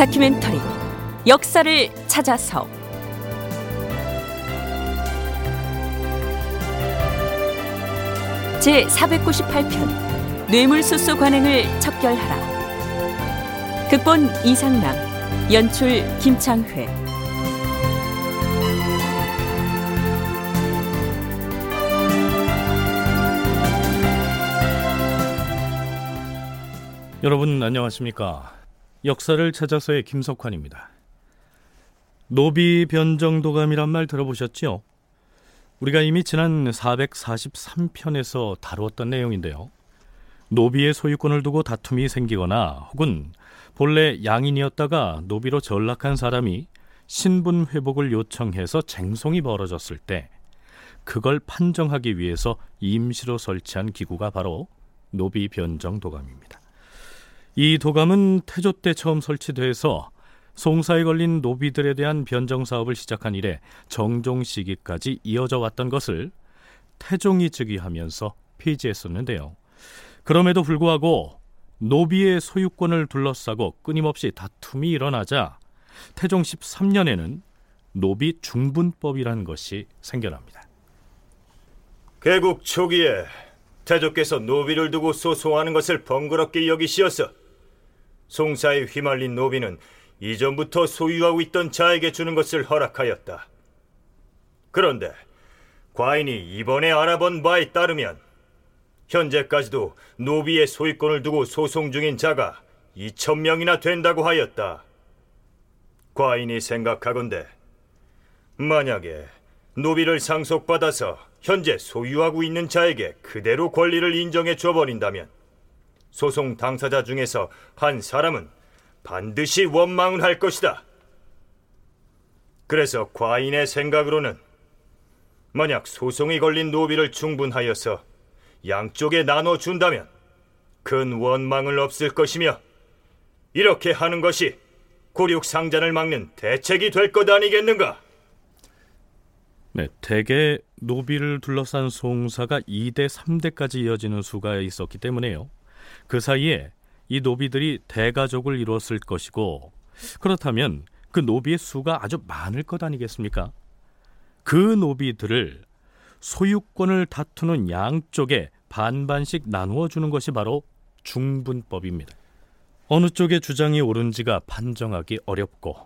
다큐멘터리 역사를 찾아서. 제 498편 뇌물수수 관행을 척결하라. 극본 이상남 연출 김창회. 여러분 안녕하십니까? 역사를 찾아서의 김석환입니다. 노비 변정도감이란 말 들어보셨지요? 우리가 이미 지난 443편에서 다루었던 내용인데요. 노비의 소유권을 두고 다툼이 생기거나 혹은 본래 양인이었다가 노비로 전락한 사람이 신분 회복을 요청해서 쟁송이 벌어졌을 때 그걸 판정하기 위해서 임시로 설치한 기구가 바로 노비 변정 도감입니다. 이 도감은 태조 때 처음 설치돼서 송사에 걸린 노비들에 대한 변정 사업을 시작한 이래 정종 시기까지 이어져 왔던 것을 태종이 즉위하면서 폐지했었는데요. 그럼에도 불구하고 노비의 소유권을 둘러싸고 끊임없이 다툼이 일어나자 태종 13년에는 노비 중분법이라는 것이 생겨납니다. 개국 초기에 태조께서 노비를 두고 소송하는 것을 번거롭게 여기시어서 송사에 휘말린 노비는 이전부터 소유하고 있던 자에게 주는 것을 허락하였다. 그런데 과인이 이번에 알아본 바에 따르면 현재까지도 노비의 소유권을 두고 소송 중인 자가 2천 명이나 된다고 하였다. 과인이 생각하건대 만약에 노비를 상속받아서 현재 소유하고 있는 자에게 그대로 권리를 인정해 줘버린다면 소송 당사자 중에서 한 사람은 반드시 원망을 할 것이다. 그래서 과인의 생각으로는 만약 소송이 걸린 노비를 충분하여서 양쪽에 나눠 준다면 큰 원망을 없을 것이며 이렇게 하는 것이 고륙 상잔을 막는 대책이 될 것 아니겠는가? 네, 대개 노비를 둘러싼 송사가 2대, 3대까지 이어지는 수가 있었기 때문에요. 그 사이에 이 노비들이 대가족을 이루었을 것이고 그렇다면 그 노비의 수가 아주 많을 것 아니겠습니까? 그 노비들을 소유권을 다투는 양쪽에 반반씩 나누어 주는 것이 바로 중분법입니다. 어느 쪽의 주장이 옳은지가 판정하기 어렵고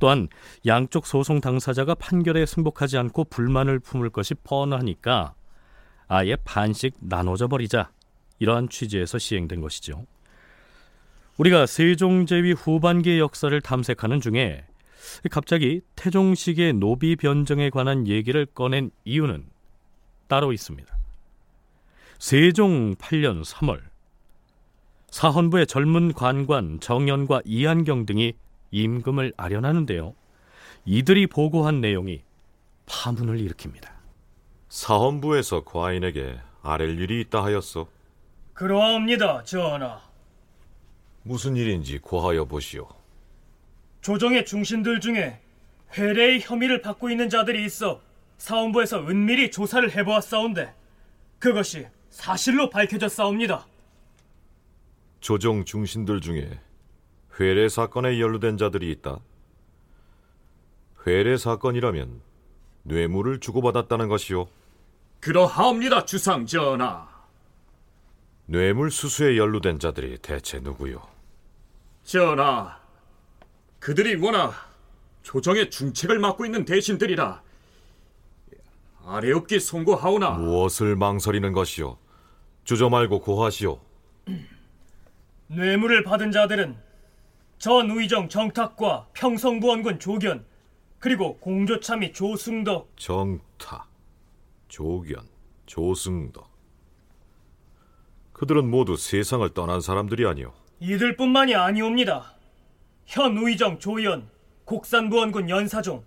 또한 양쪽 소송 당사자가 판결에 승복하지 않고 불만을 품을 것이 뻔하니까 아예 반씩 나눠져 버리자 이러한 취지에서 시행된 것이죠. 우리가 세종제위 후반기의 역사를 탐색하는 중에 갑자기 태종 시기의 노비 변정에 관한 얘기를 꺼낸 이유는 따로 있습니다. 세종 8년 3월 사헌부의 젊은 관관 정연과 이한경 등이 임금을 아련하는데요. 이들이 보고한 내용이 파문을 일으킵니다. 사헌부에서 과인에게 아랠 일이 있다 하였소. 그러합니다, 전하. 무슨 일인지 고하여 보시오. 조정의 중신들 중에 회례의 혐의를 받고 있는 자들이 있어 사원부에서 은밀히 조사를 해보았사온데 그것이 사실로 밝혀졌사옵니다. 조정 중신들 중에 회례 사건에 연루된 자들이 있다. 회례 사건이라면 뇌물을 주고받았다는 것이오. 그러하옵니다, 주상 전하. 뇌물 수수에 연루된 자들이 대체 누구요? 전하, 그들이 워낙 조정의 중책을 맡고 있는 대신들이라 아래없기 송구하오나 무엇을 망설이는 것이오? 주저 말고 고하시오. 뇌물을 받은 자들은 전 우의정 정탁과 평성부원군 조견 그리고 공조참이 조승덕 정탁, 조견, 조승덕 그들은 모두 세상을 떠난 사람들이 아니오. 이들뿐만이 아니옵니다. 현 우의정 조연, 곡산부원군 연사종,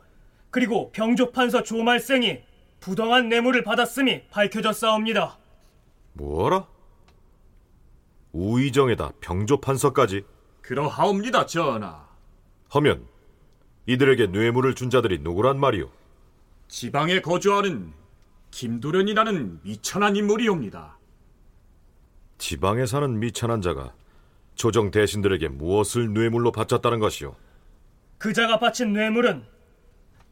그리고 병조판서 조말생이 부당한 뇌물을 받았음이 밝혀졌사옵니다. 뭐라? 우의정에다 병조판서까지? 그러하옵니다, 전하. 하면 이들에게 뇌물을 준 자들이 누구란 말이오? 지방에 거주하는 김도련이라는 미천한 인물이옵니다. 지방에 사는 미천한 자가 조정 대신들에게 무엇을 뇌물로 바쳤다는 것이오? 그 자가 바친 뇌물은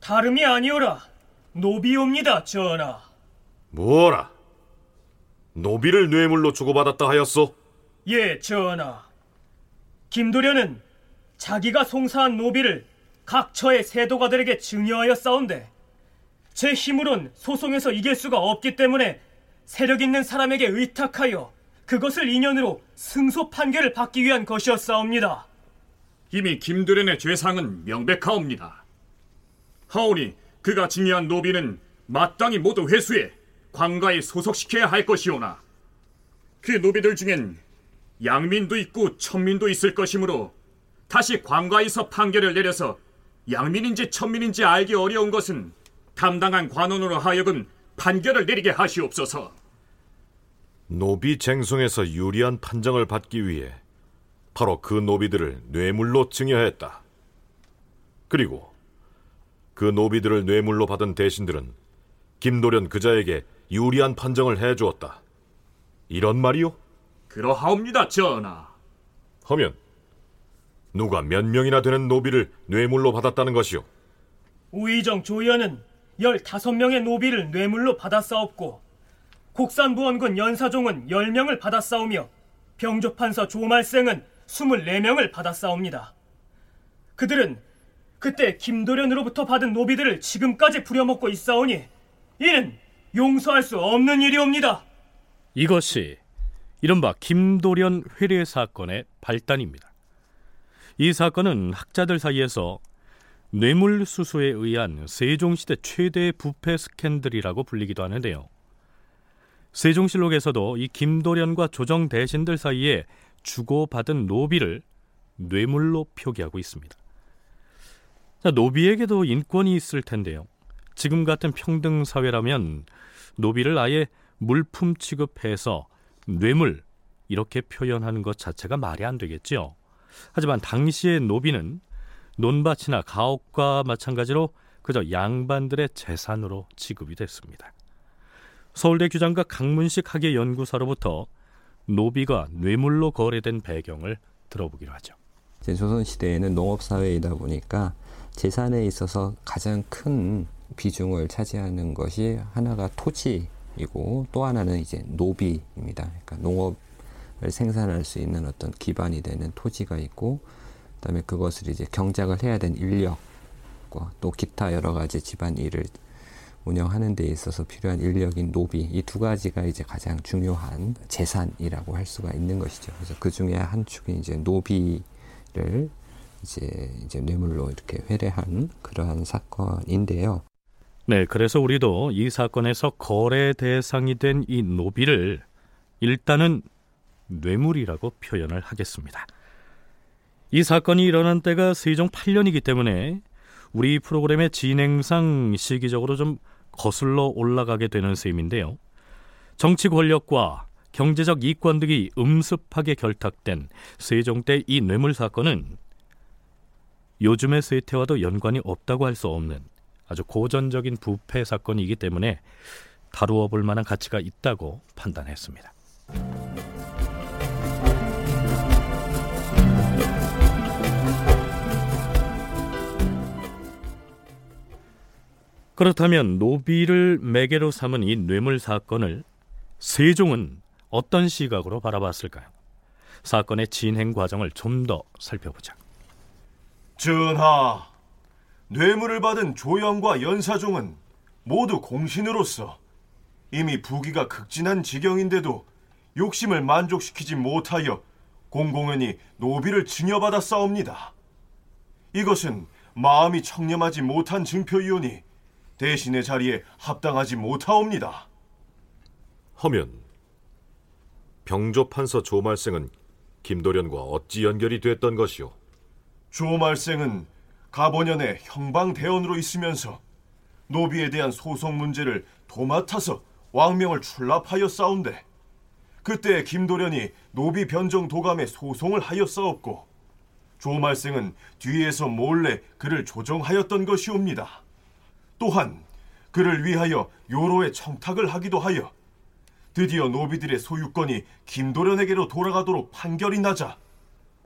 다름이 아니오라 노비옵니다, 전하. 뭐라? 노비를 뇌물로 주고받았다 하였소? 예, 전하. 김도련은 자기가 송사한 노비를 각 처의 세도가들에게 증여하여 싸운데 제 힘으론 소송에서 이길 수가 없기 때문에 세력 있는 사람에게 의탁하여 그것을 인연으로 승소 판결을 받기 위한 것이었사옵니다. 이미 김두련의 죄상은 명백하옵니다. 하오니 그가 징의한 노비는 마땅히 모두 회수해 관가에 소속시켜야 할 것이오나 그 노비들 중엔 양민도 있고 천민도 있을 것이므로 다시 관가에서 판결을 내려서 양민인지 천민인지 알기 어려운 것은 담당한 관원으로 하여금 판결을 내리게 하시옵소서. 노비 쟁송에서 유리한 판정을 받기 위해 바로 그 노비들을 뇌물로 증여했다. 그리고 그 노비들을 뇌물로 받은 대신들은 김도련 그자에게 유리한 판정을 해주었다. 이런 말이요? 그러하옵니다, 전하. 하면 누가 몇 명이나 되는 노비를 뇌물로 받았다는 것이요? 우의정 조연은 15명의 노비를 뇌물로 받아싸웠고 곡산부원군 연사종은 10명을 받아싸우며 병조판서 조말생은 24명을 받아싸웁니다. 그들은 그때 김도련으로부터 받은 노비들을 지금까지 부려먹고 있사오니 이는 용서할 수 없는 일이옵니다. 이것이 이른바 김도련 회례 사건의 발단입니다. 이 사건은 학자들 사이에서 뇌물 수수에 의한 세종시대 최대의 부패 스캔들이라고 불리기도 하는데요. 세종실록에서도 이 김도련과 조정 대신들 사이에 주고받은 노비를 뇌물로 표기하고 있습니다. 자, 노비에게도 인권이 있을 텐데요. 지금 같은 평등 사회라면 노비를 아예 물품 취급해서 뇌물 이렇게 표현하는 것 자체가 말이 안 되겠지요. 하지만 당시의 노비는 논밭이나 가옥과 마찬가지로 그저 양반들의 재산으로 취급이 됐습니다. 서울대 규장과 강문식 학예 연구사로부터 노비가 뇌물로 거래된 배경을 들어보기로 하죠. 조선 시대에는 농업 사회이다 보니까 재산에 있어서 가장 큰 비중을 차지하는 것이 하나가 토지이고 또 하나는 이제 노비입니다. 그러니까 농업을 생산할 수 있는 어떤 기반이 되는 토지가 있고 그다음에 그것을 이제 경작을 해야 되는 인력과 또 기타 여러 가지 집안 일을 운영하는 데 있어서 필요한 인력인 노비 이 두 가지가 이제 가장 중요한 재산이라고 할 수가 있는 것이죠. 그래서 그 중에 한 축이 이제 노비를 이제 이제 뇌물로 이렇게 회례한 그러한 사건인데요. 네, 그래서 우리도 이 사건에서 거래 대상이 된 이 노비를 일단은 뇌물이라고 표현을 하겠습니다. 이 사건이 일어난 때가 세종 8년이기 때문에 우리 프로그램의 진행상 시기적으로 좀 거슬러 올라가게 되는 셈인데요. 정치 권력과 경제적 이권 등이 음습하게 결탁된 세종 때 이 뇌물 사건은 요즘의 세태와도 연관이 없다고 할 수 없는 아주 고전적인 부패 사건이기 때문에 다루어 볼 만한 가치가 있다고 판단했습니다. 그렇다면 노비를 매개로 삼은 이 뇌물 사건을 세종은 어떤 시각으로 바라봤을까요? 사건의 진행 과정을 좀 더 살펴보자. 전하, 뇌물을 받은 조영과 연사종은 모두 공신으로서 이미 부기가 극진한 지경인데도 욕심을 만족시키지 못하여 공공연히 노비를 증여받아 싸웁니다. 이것은 마음이 청렴하지 못한 증표이오니 대신의 자리에 합당하지 못하옵니다. 하면 병조 판서 조말생은 김도련과 어찌 연결이 됐던 것이오? 조말생은 가보년에 형방 대원으로 있으면서 노비에 대한 소송 문제를 도맡아서 왕명을 출납하여 싸운데 그때 김도련이 노비 변정 도감에 소송을 하여 싸웠고 조말생은 뒤에서 몰래 그를 조정하였던 것이옵니다. 또한 그를 위하여 요로에 청탁을 하기도 하여 드디어 노비들의 소유권이 김도련에게로 돌아가도록 판결이 나자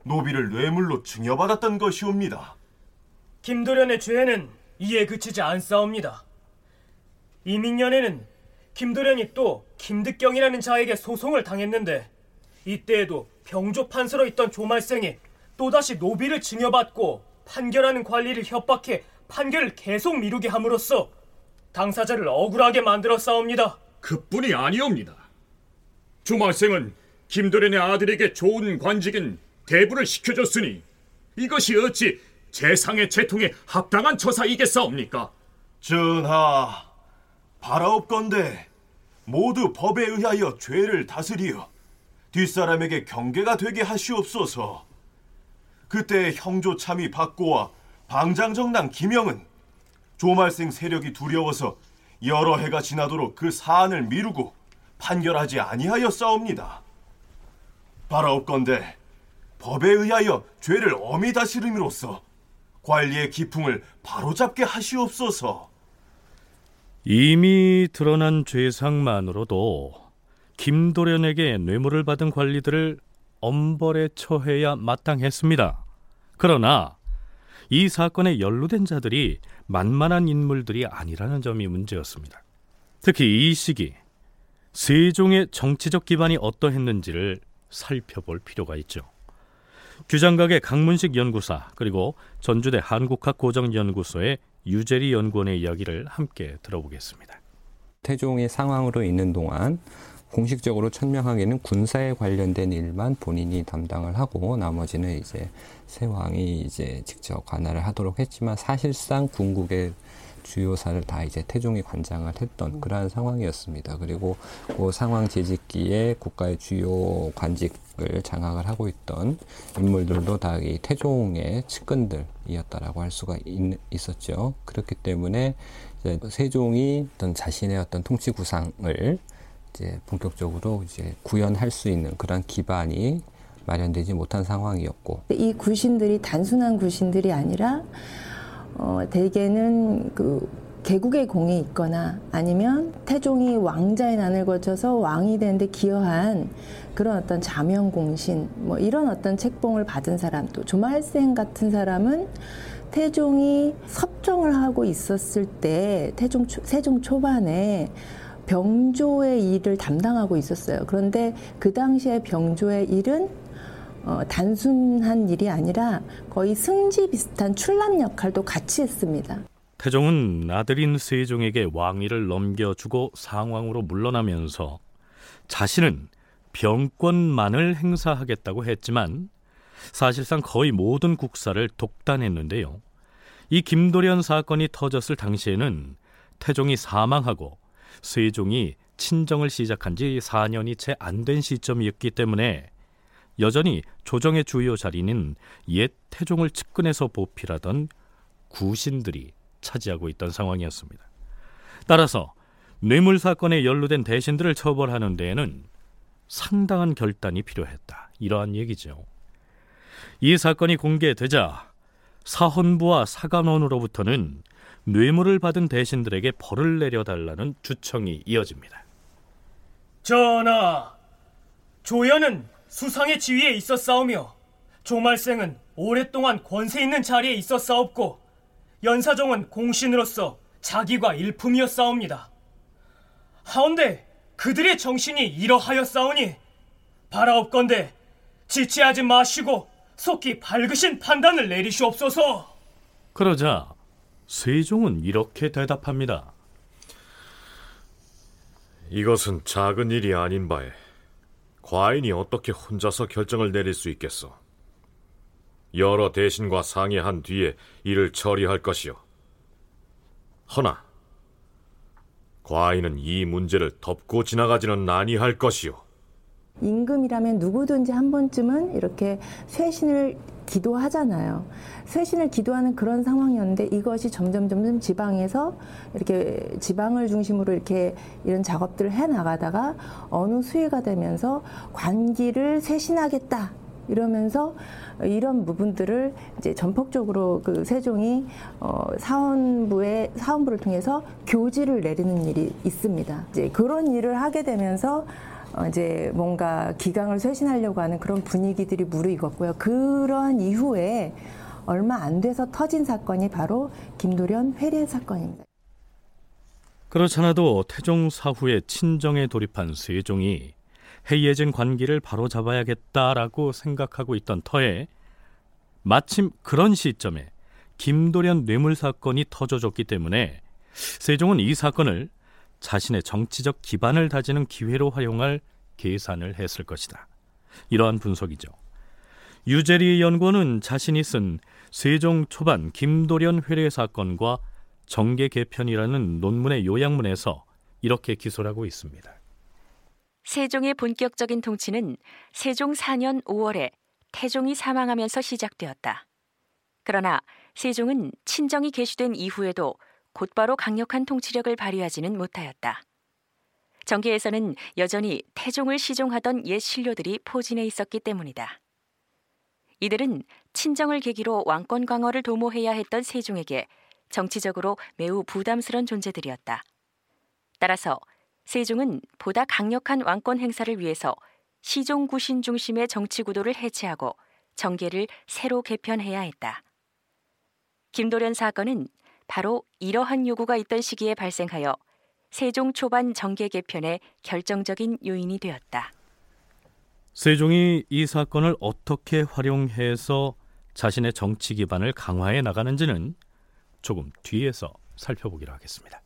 노비를 뇌물로 증여받았던 것이옵니다. 김도련의 죄는 이에 그치지 않사옵니다. 이민년에는 김도련이 또 김득경이라는 자에게 소송을 당했는데 이때에도 병조 판서로 있던 조말생이 또다시 노비를 증여받고 판결하는 관리를 협박해 판결을 계속 미루게 함으로써 당사자를 억울하게 만들어 싸웁니다. 그뿐이 아니옵니다. 조말생은 김도련의 아들에게 좋은 관직인 대부를 시켜줬으니 이것이 어찌 재상의 채통에 합당한 처사이겠사옵니까? 전하, 바라옵건대 모두 법에 의하여 죄를 다스리어 뒷사람에게 경계가 되게 하시옵소서. 그때 형조 참이 박고와 방장정당 김영은 조말생 세력이 두려워서 여러 해가 지나도록 그 사안을 미루고 판결하지 아니하여 싸웁니다. 바라옵건대 법에 의하여 죄를 엄히 다스림으로써 관리의 기풍을 바로잡게 하시옵소서. 이미 드러난 죄상만으로도 김도련에게 뇌물을 받은 관리들을 엄벌에 처해야 마땅했습니다. 그러나 이 사건에 연루된 자들이 만만한 인물들이 아니라는 점이 문제였습니다. 특히 이 시기 세종의 정치적 기반이 어떠했는지를 살펴볼 필요가 있죠. 규장각의 강문식 연구사 그리고 전주대 한국학 고정연구소의 유재리 연구원의 이야기를 함께 들어보겠습니다. 태종의 상황으로 있는 동안 공식적으로 천명하기는 군사에 관련된 일만 본인이 담당을 하고 나머지는 이제 세왕이 이제 직접 관할을 하도록 했지만 사실상 궁극의 주요사를 다 이제 태종이 관장을 했던 그러한 상황이었습니다. 그리고 그 상황 재직기에 국가의 주요 관직을 장악을 하고 있던 인물들도 다 이 태종의 측근들이었다라고 할 수가 있, 있었죠. 그렇기 때문에 세종이 어떤 자신의 어떤 통치 구상을 이제 본격적으로 이제 구현할 수 있는 그런 기반이 마련되지 못한 상황이었고. 이 구신들이 단순한 구신들이 아니라 어, 대개는 그 개국의 공이 있거나 아니면 태종이 왕자의 난을 거쳐서 왕이 되는데 기여한 그런 어떤 자명공신 뭐 이런 어떤 책봉을 받은 사람 또 조말생 같은 사람은 태종이 섭정을 하고 있었을 때 태종 세종 초반에 병조의 일을 담당하고 있었어요. 그런데 그 당시에 병조의 일은 어, 단순한 일이 아니라 거의 승지 비슷한 출납 역할도 같이 했습니다. 태종은 아들인 세종에게 왕위를 넘겨주고 상왕으로 물러나면서 자신은 병권만을 행사하겠다고 했지만 사실상 거의 모든 국사를 독단했는데요. 이 김도련 사건이 터졌을 당시에는 태종이 사망하고 세종이 친정을 시작한 지 4년이 채 안 된 시점이었기 때문에 여전히 조정의 주요 자리는 옛 태종을 측근해서 보필하던 구신들이 차지하고 있던 상황이었습니다. 따라서 뇌물 사건에 연루된 대신들을 처벌하는 데에는 상당한 결단이 필요했다. 이러한 얘기죠. 이 사건이 공개되자 사헌부와 사관원으로부터는 뇌물을 받은 대신들에게 벌을 내려달라는 주청이 이어집니다. 전하, 조연은 수상의 지위에 있었사오며 조말생은 오랫동안 권세 있는 자리에 있었사옵고 연사정은 공신으로서 자기가 일품이었사옵니다. 하운데 그들의 정신이 이러하였사오니 바라옵건대 지체하지 마시고 속히 밝으신 판단을 내리시옵소서. 그러자 세종은 이렇게 대답합니다. 이것은 작은 일이 아닌 바에 과인이 어떻게 혼자서 결정을 내릴 수 있겠소? 여러 대신과 상의한 뒤에 이를 처리할 것이요. 허나 과인은 이 문제를 덮고 지나가지는 아니할 것이요. 임금이라면 누구든지 한 번쯤은 이렇게 쇄신을 기도하잖아요. 쇄신을 기도하는 그런 상황이었는데 이것이 점점 점점 지방에서 이렇게 지방을 중심으로 이렇게 이런 작업들을 해 나가다가 어느 수위가 되면서 관기를 쇄신하겠다 이러면서 이런 부분들을 이제 전폭적으로 그 세종이 어 사원부의 사원부를 통해서 교지를 내리는 일이 있습니다. 이제 그런 일을 하게 되면서 어, 이제 뭔가 기강을 쇄신하려고 하는 그런 분위기들이 무르익었고요. 그러한 이후에 얼마 안 돼서 터진 사건이 바로 김도련 회례 사건입니다. 그렇잖아도 태종 사후에 친정에 돌입한 세종이 해이해진 관계를 바로잡아야겠다라고 생각하고 있던 터에 마침 그런 시점에 김도련 뇌물 사건이 터져졌기 때문에 세종은 이 사건을 자신의 정치적 기반을 다지는 기회로 활용할 계산을 했을 것이다. 이러한 분석이죠. 유재리 연구원은 자신이 쓴 세종 초반 김도련 회례 사건과 정계 개편이라는 논문의 요약문에서 이렇게 기술하고 있습니다. 세종의 본격적인 통치는 세종 4년 5월에 태종이 사망하면서 시작되었다. 그러나 세종은 친정이 개시된 이후에도 곧바로 강력한 통치력을 발휘하지는 못하였다. 정계에서는 여전히 태종을 시종하던 옛 신료들이 포진해 있었기 때문이다. 이들은 친정을 계기로 왕권 강화를 도모해야 했던 세종에게 정치적으로 매우 부담스러운 존재들이었다. 따라서 세종은 보다 강력한 왕권 행사를 위해서 시종구신 중심의 정치 구도를 해체하고 정계를 새로 개편해야 했다. 김도련 사건은 바로 이러한 요구가 있던 시기에 발생하여 세종 초반 정계 개편의 결정적인 요인이 되었다. 세종이 이 사건을 어떻게 활용해서 자신의 정치 기반을 강화해 나가는지는 조금 뒤에서 살펴보기로 하겠습니다.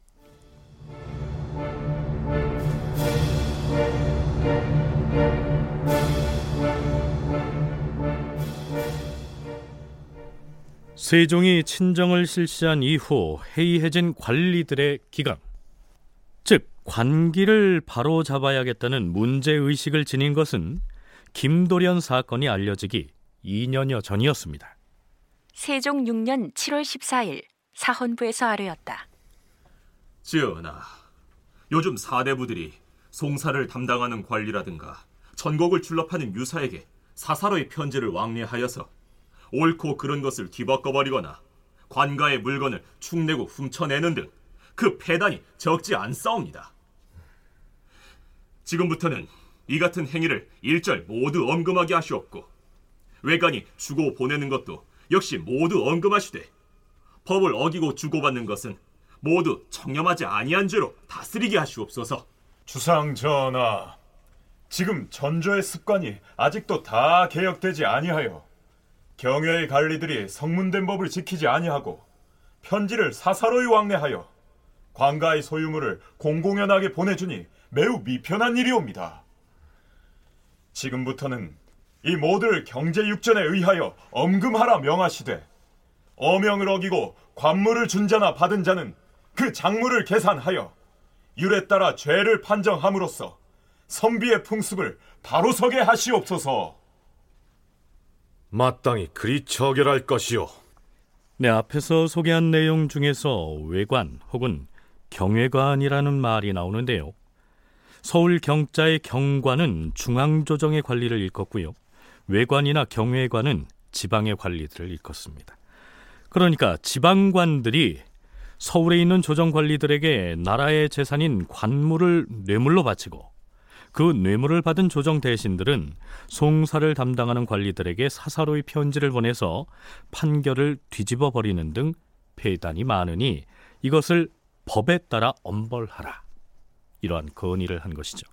세종이 친정을 실시한 이후 해이해진 관리들의 기강, 즉 관기를 바로 잡아야겠다는 문제 의식을 지닌 것은 김도련 사건이 알려지기 2년여 전이었습니다. 세종 6년 7월 14일 사헌부에서 아뢰었다. 전하, 요즘 사대부들이 송사를 담당하는 관리라든가 전곡을 출납하는 유사에게 사사로이 편지를 왕래하여서 옳고 그른 것을 뒤바꿔버리거나 관가의 물건을 축내고 훔쳐내는 등 그 폐단이 적지 않사옵니다. 지금부터는 이 같은 행위를 일절 모두 언금하게 하시옵고 외관이 주고 보내는 것도 역시 모두 언금하시되 법을 어기고 주고받는 것은 모두 청렴하지 아니한 죄로 다스리게 하시옵소서. 주상 전하, 지금 전조의 습관이 아직도 다 개혁되지 아니하여 경외의 관리들이 성문된 법을 지키지 아니하고 편지를 사사로이 왕래하여 관가의 소유물을 공공연하게 보내주니 매우 미편한 일이옵니다. 지금부터는 이 모두를 경제육전에 의하여 엄금하라 명하시되 어명을 어기고 관물을 준 자나 받은 자는 그 장물을 계산하여 율에 따라 죄를 판정함으로써 선비의 풍습을 바로 서게 하시옵소서. 마땅히 그리 처결할 것이요. 네, 앞에서 소개한 내용 중에서 외관 혹은 경외관이라는 말이 나오는데요. 서울 경자의 경관은 중앙조정의 관리를 일컫고요. 외관이나 경외관은 지방의 관리들을 일컫습니다. 그러니까 지방관들이 서울에 있는 조정 관리들에게 나라의 재산인 관물을 뇌물로 바치고 그 뇌물을 받은 조정 대신들은 송사를 담당하는 관리들에게 사사로이 편지를 보내서 판결을 뒤집어 버리는 등 폐단이 많으니 이것을 법에 따라 엄벌하라. 이러한 건의를 한 것이죠.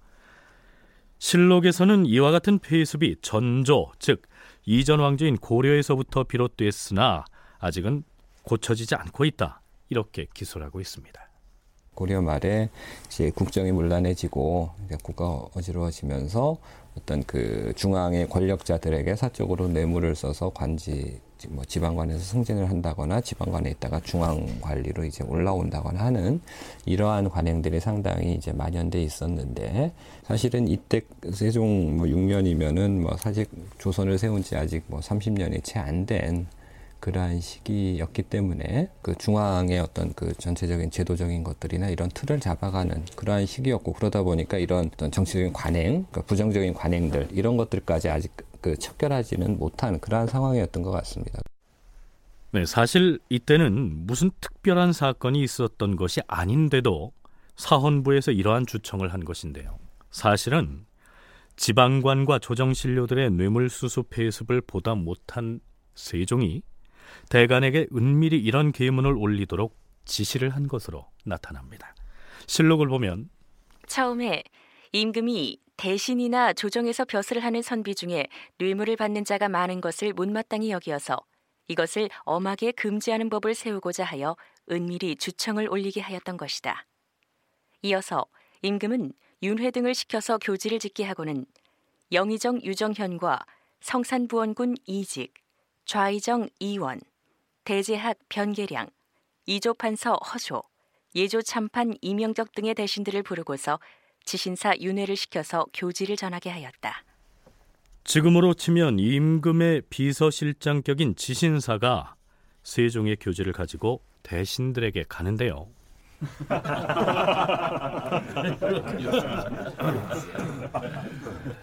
실록에서는 이와 같은 폐습이 전조, 즉 이전 왕조인 고려에서부터 비롯됐으나 아직은 고쳐지지 않고 있다. 이렇게 기술하고 있습니다. 고려 말에 이제 국정이 문란해지고 국가 어지러워지면서 어떤 그 중앙의 권력자들에게 사적으로 뇌물을 써서 관지 뭐 지방관에서 승진을 한다거나 지방관에 있다가 중앙 관리로 이제 올라온다거나 하는 이러한 관행들이 상당히 이제 만연돼 있었는데 사실은 이때 세종 뭐 6년이면은 뭐 사실 조선을 세운 지 아직 뭐 30년이 채 안 된 그러한 시기였기 때문에 그 중앙의 어떤 그 전체적인 제도적인 것들이나 이런 틀을 잡아가는 그러한 시기였고 그러다 보니까 이런 어떤 정치적인 관행, 그러니까 부정적인 관행들 이런 것들까지 아직 그 척결하지는 못한 그러한 상황이었던 것 같습니다. 네, 사실 이때는 무슨 특별한 사건이 있었던 것이 아닌데도 사헌부에서 이러한 주청을 한 것인데요. 사실은 지방관과 조정신료들의 뇌물수수 폐습을 보다 못한 세종이 대간에게 은밀히 이런 계문을 올리도록 지시를 한 것으로 나타납니다. 실록을 보면 처음에 임금이 대신이나 조정에서 벼슬을 하는 선비 중에 뇌물을 받는 자가 많은 것을 못마땅히 여기어서 이것을 엄하게 금지하는 법을 세우고자 하여 은밀히 주청을 올리게 하였던 것이다. 이어서 임금은 윤회 등을 시켜서 교지를 짓게 하고는 영의정 유정현과 성산부원군 이직, 좌의정 이원, 대제학 변계량, 이조판서 허조, 예조참판 이명덕 등의 대신들을 부르고서 지신사 윤회를 시켜서 교지를 전하게 하였다. 지금으로 치면 임금의 비서실장격인 지신사가 세종의 교지를 가지고 대신들에게 가는데요.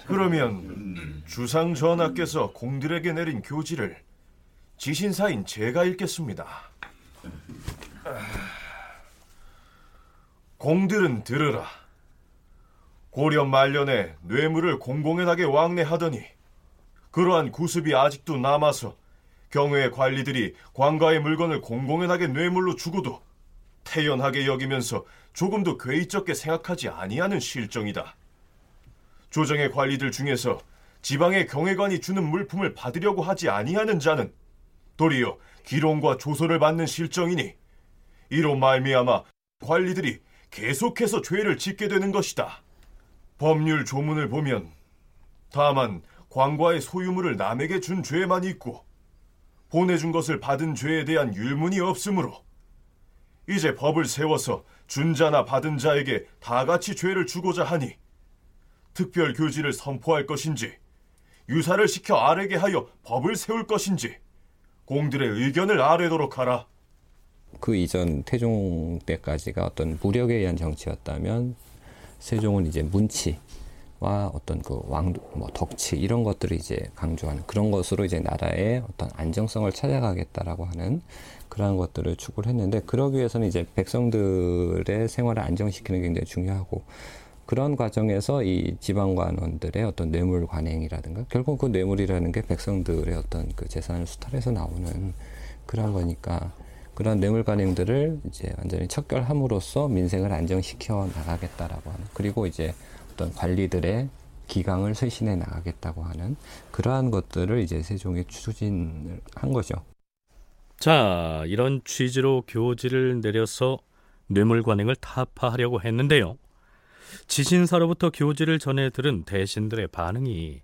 그러면 주상 전하께서 공들에게 내린 교지를 지신사인 제가 읽겠습니다. 공들은 들으라. 고려 말년에 뇌물을 공공연하게 왕래하더니 그러한 구습이 아직도 남아서 경외의 관리들이 관가의 물건을 공공연하게 뇌물로 주고도 태연하게 여기면서 조금도 괴이적게 생각하지 아니하는 실정이다. 조정의 관리들 중에서 지방의 경외관이 주는 물품을 받으려고 하지 아니하는 자는 도리어 기론과 조소를 받는 실정이니 이로 말미암아 관리들이 계속해서 죄를 짓게 되는 것이다. 법률 조문을 보면 다만 관과의 소유물을 남에게 준 죄만 있고 보내준 것을 받은 죄에 대한 율문이 없으므로 이제 법을 세워서 준 자나 받은 자에게 다 같이 죄를 주고자 하니 특별 교지를 선포할 것인지 유사를 시켜 아래게 하여 법을 세울 것인지 공들의 의견을 아뢰도록 하라. 그 이전 태종 때까지가 어떤 무력에 의한 정치였다면 세종은 이제 문치와 어떤 그 왕, 뭐 덕치 이런 것들을 이제 강조하는 그런 것으로 이제 나라의 어떤 안정성을 찾아가겠다라고 하는 그러한 것들을 추구를 했는데 그러기 위해서는 이제 백성들의 생활을 안정시키는 게 굉장히 중요하고 그런 과정에서 이 지방관원들의 어떤 뇌물 관행이라든가 결국 그 뇌물이라는 게 백성들의 어떤 그 재산을 수탈해서 나오는 그런 거니까 그런 뇌물 관행들을 이제 완전히 척결함으로써 민생을 안정시켜 나가겠다라고 하는 그리고 이제 어떤 관리들의 기강을 쇄신해 나가겠다고 하는 그러한 것들을 이제 세종이 추진을 한 거죠. 자, 이런 취지로 교지를 내려서 뇌물 관행을 타파하려고 했는데요. 지신사로부터 교지를 전해 들은 대신들의 반응이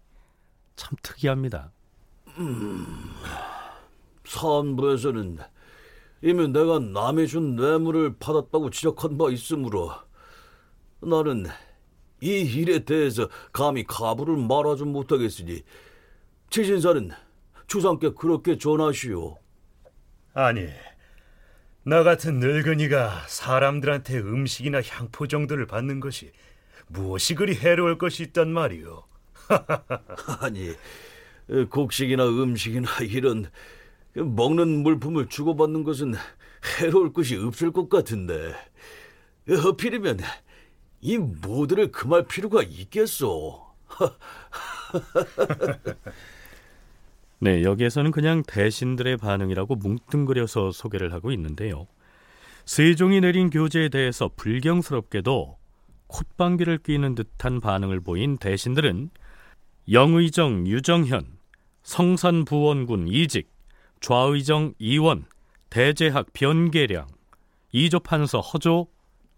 참 특이합니다. 음, 사부에서는 이미 내가 남이 준 뇌물을 받았다고 지적한 바 있으므로 나는 이 일에 대해서 감히 가부를 말하지 못하겠으니 지신사는 주상께 그렇게 전하시오. 아니, 나 같은 늙은이가 사람들한테 음식이나 향포 정도를 받는 것이 무엇이 그리 해로울 것이 있단 말이오. 아니, 곡식이나 음식이나 이런 먹는 물품을 주고받는 것은 해로울 것이 없을 것 같은데 하필이면 이 모두를 금할 필요가 있겠소. 네, 여기에서는 그냥 대신들의 반응이라고 뭉뚱그려서 소개를 하고 있는데요. 세종이 내린 교제에 대해서 불경스럽게도 콧방귀를 뀌는 듯한 반응을 보인 대신들은 영의정 유정현, 성산부원군 이직, 좌의정 이원, 대제학 변계량, 이조판서 허조,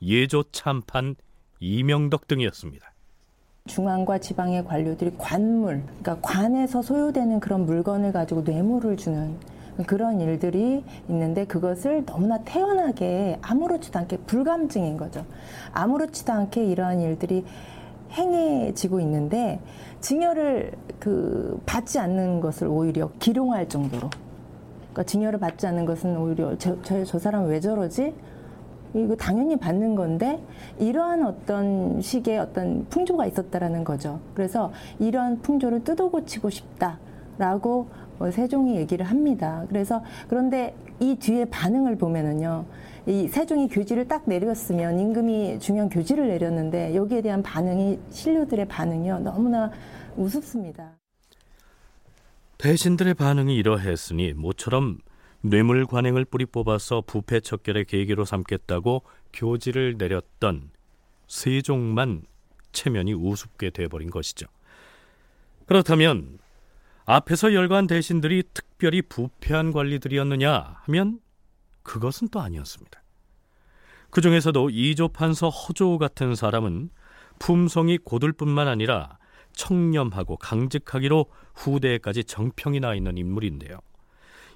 예조참판 이명덕 등이었습니다. 중앙과 지방의 관료들이 관물, 그러니까 관에서 소요되는 그런 물건을 가지고 뇌물을 주는 그런 일들이 있는데 그것을 너무나 태연하게 아무렇지도 않게 불감증인 거죠. 아무렇지도 않게 이러한 일들이 행해지고 있는데 징여를 그 받지 않는 것을 오히려 기룡할 정도로 그러니까 징여를 받지 않는 것은 오히려 저, 저, 저 사람 왜 저러지? 이거 당연히 받는 건데 이러한 어떤 식의 어떤 풍조가 있었다라는 거죠. 그래서 이러한 풍조를 뜯어고치고 싶다라고 뭐 세종이 얘기를 합니다. 그래서 그런데 이 뒤에 반응을 보면은요. 이 세종이 교지를 딱 내렸으면 임금이 중요한 교지를 내렸는데 여기에 대한 반응이 신료들의 반응이요. 너무나 우습습니다. 대신들의 반응이 이러했으니 모처럼 뇌물 관행을 뿌리 뽑아서 부패 척결의 계기로 삼겠다고 교지를 내렸던 세종만 체면이 우습게 돼버린 것이죠. 그렇다면 앞에서 열거한 대신들이 특별히 부패한 관리들이었느냐 하면 그것은 또 아니었습니다. 그 중에서도 이조 판서 허조 같은 사람은 품성이 고들 뿐만 아니라 청렴하고 강직하기로 후대에까지 정평이 나 있는 인물인데요.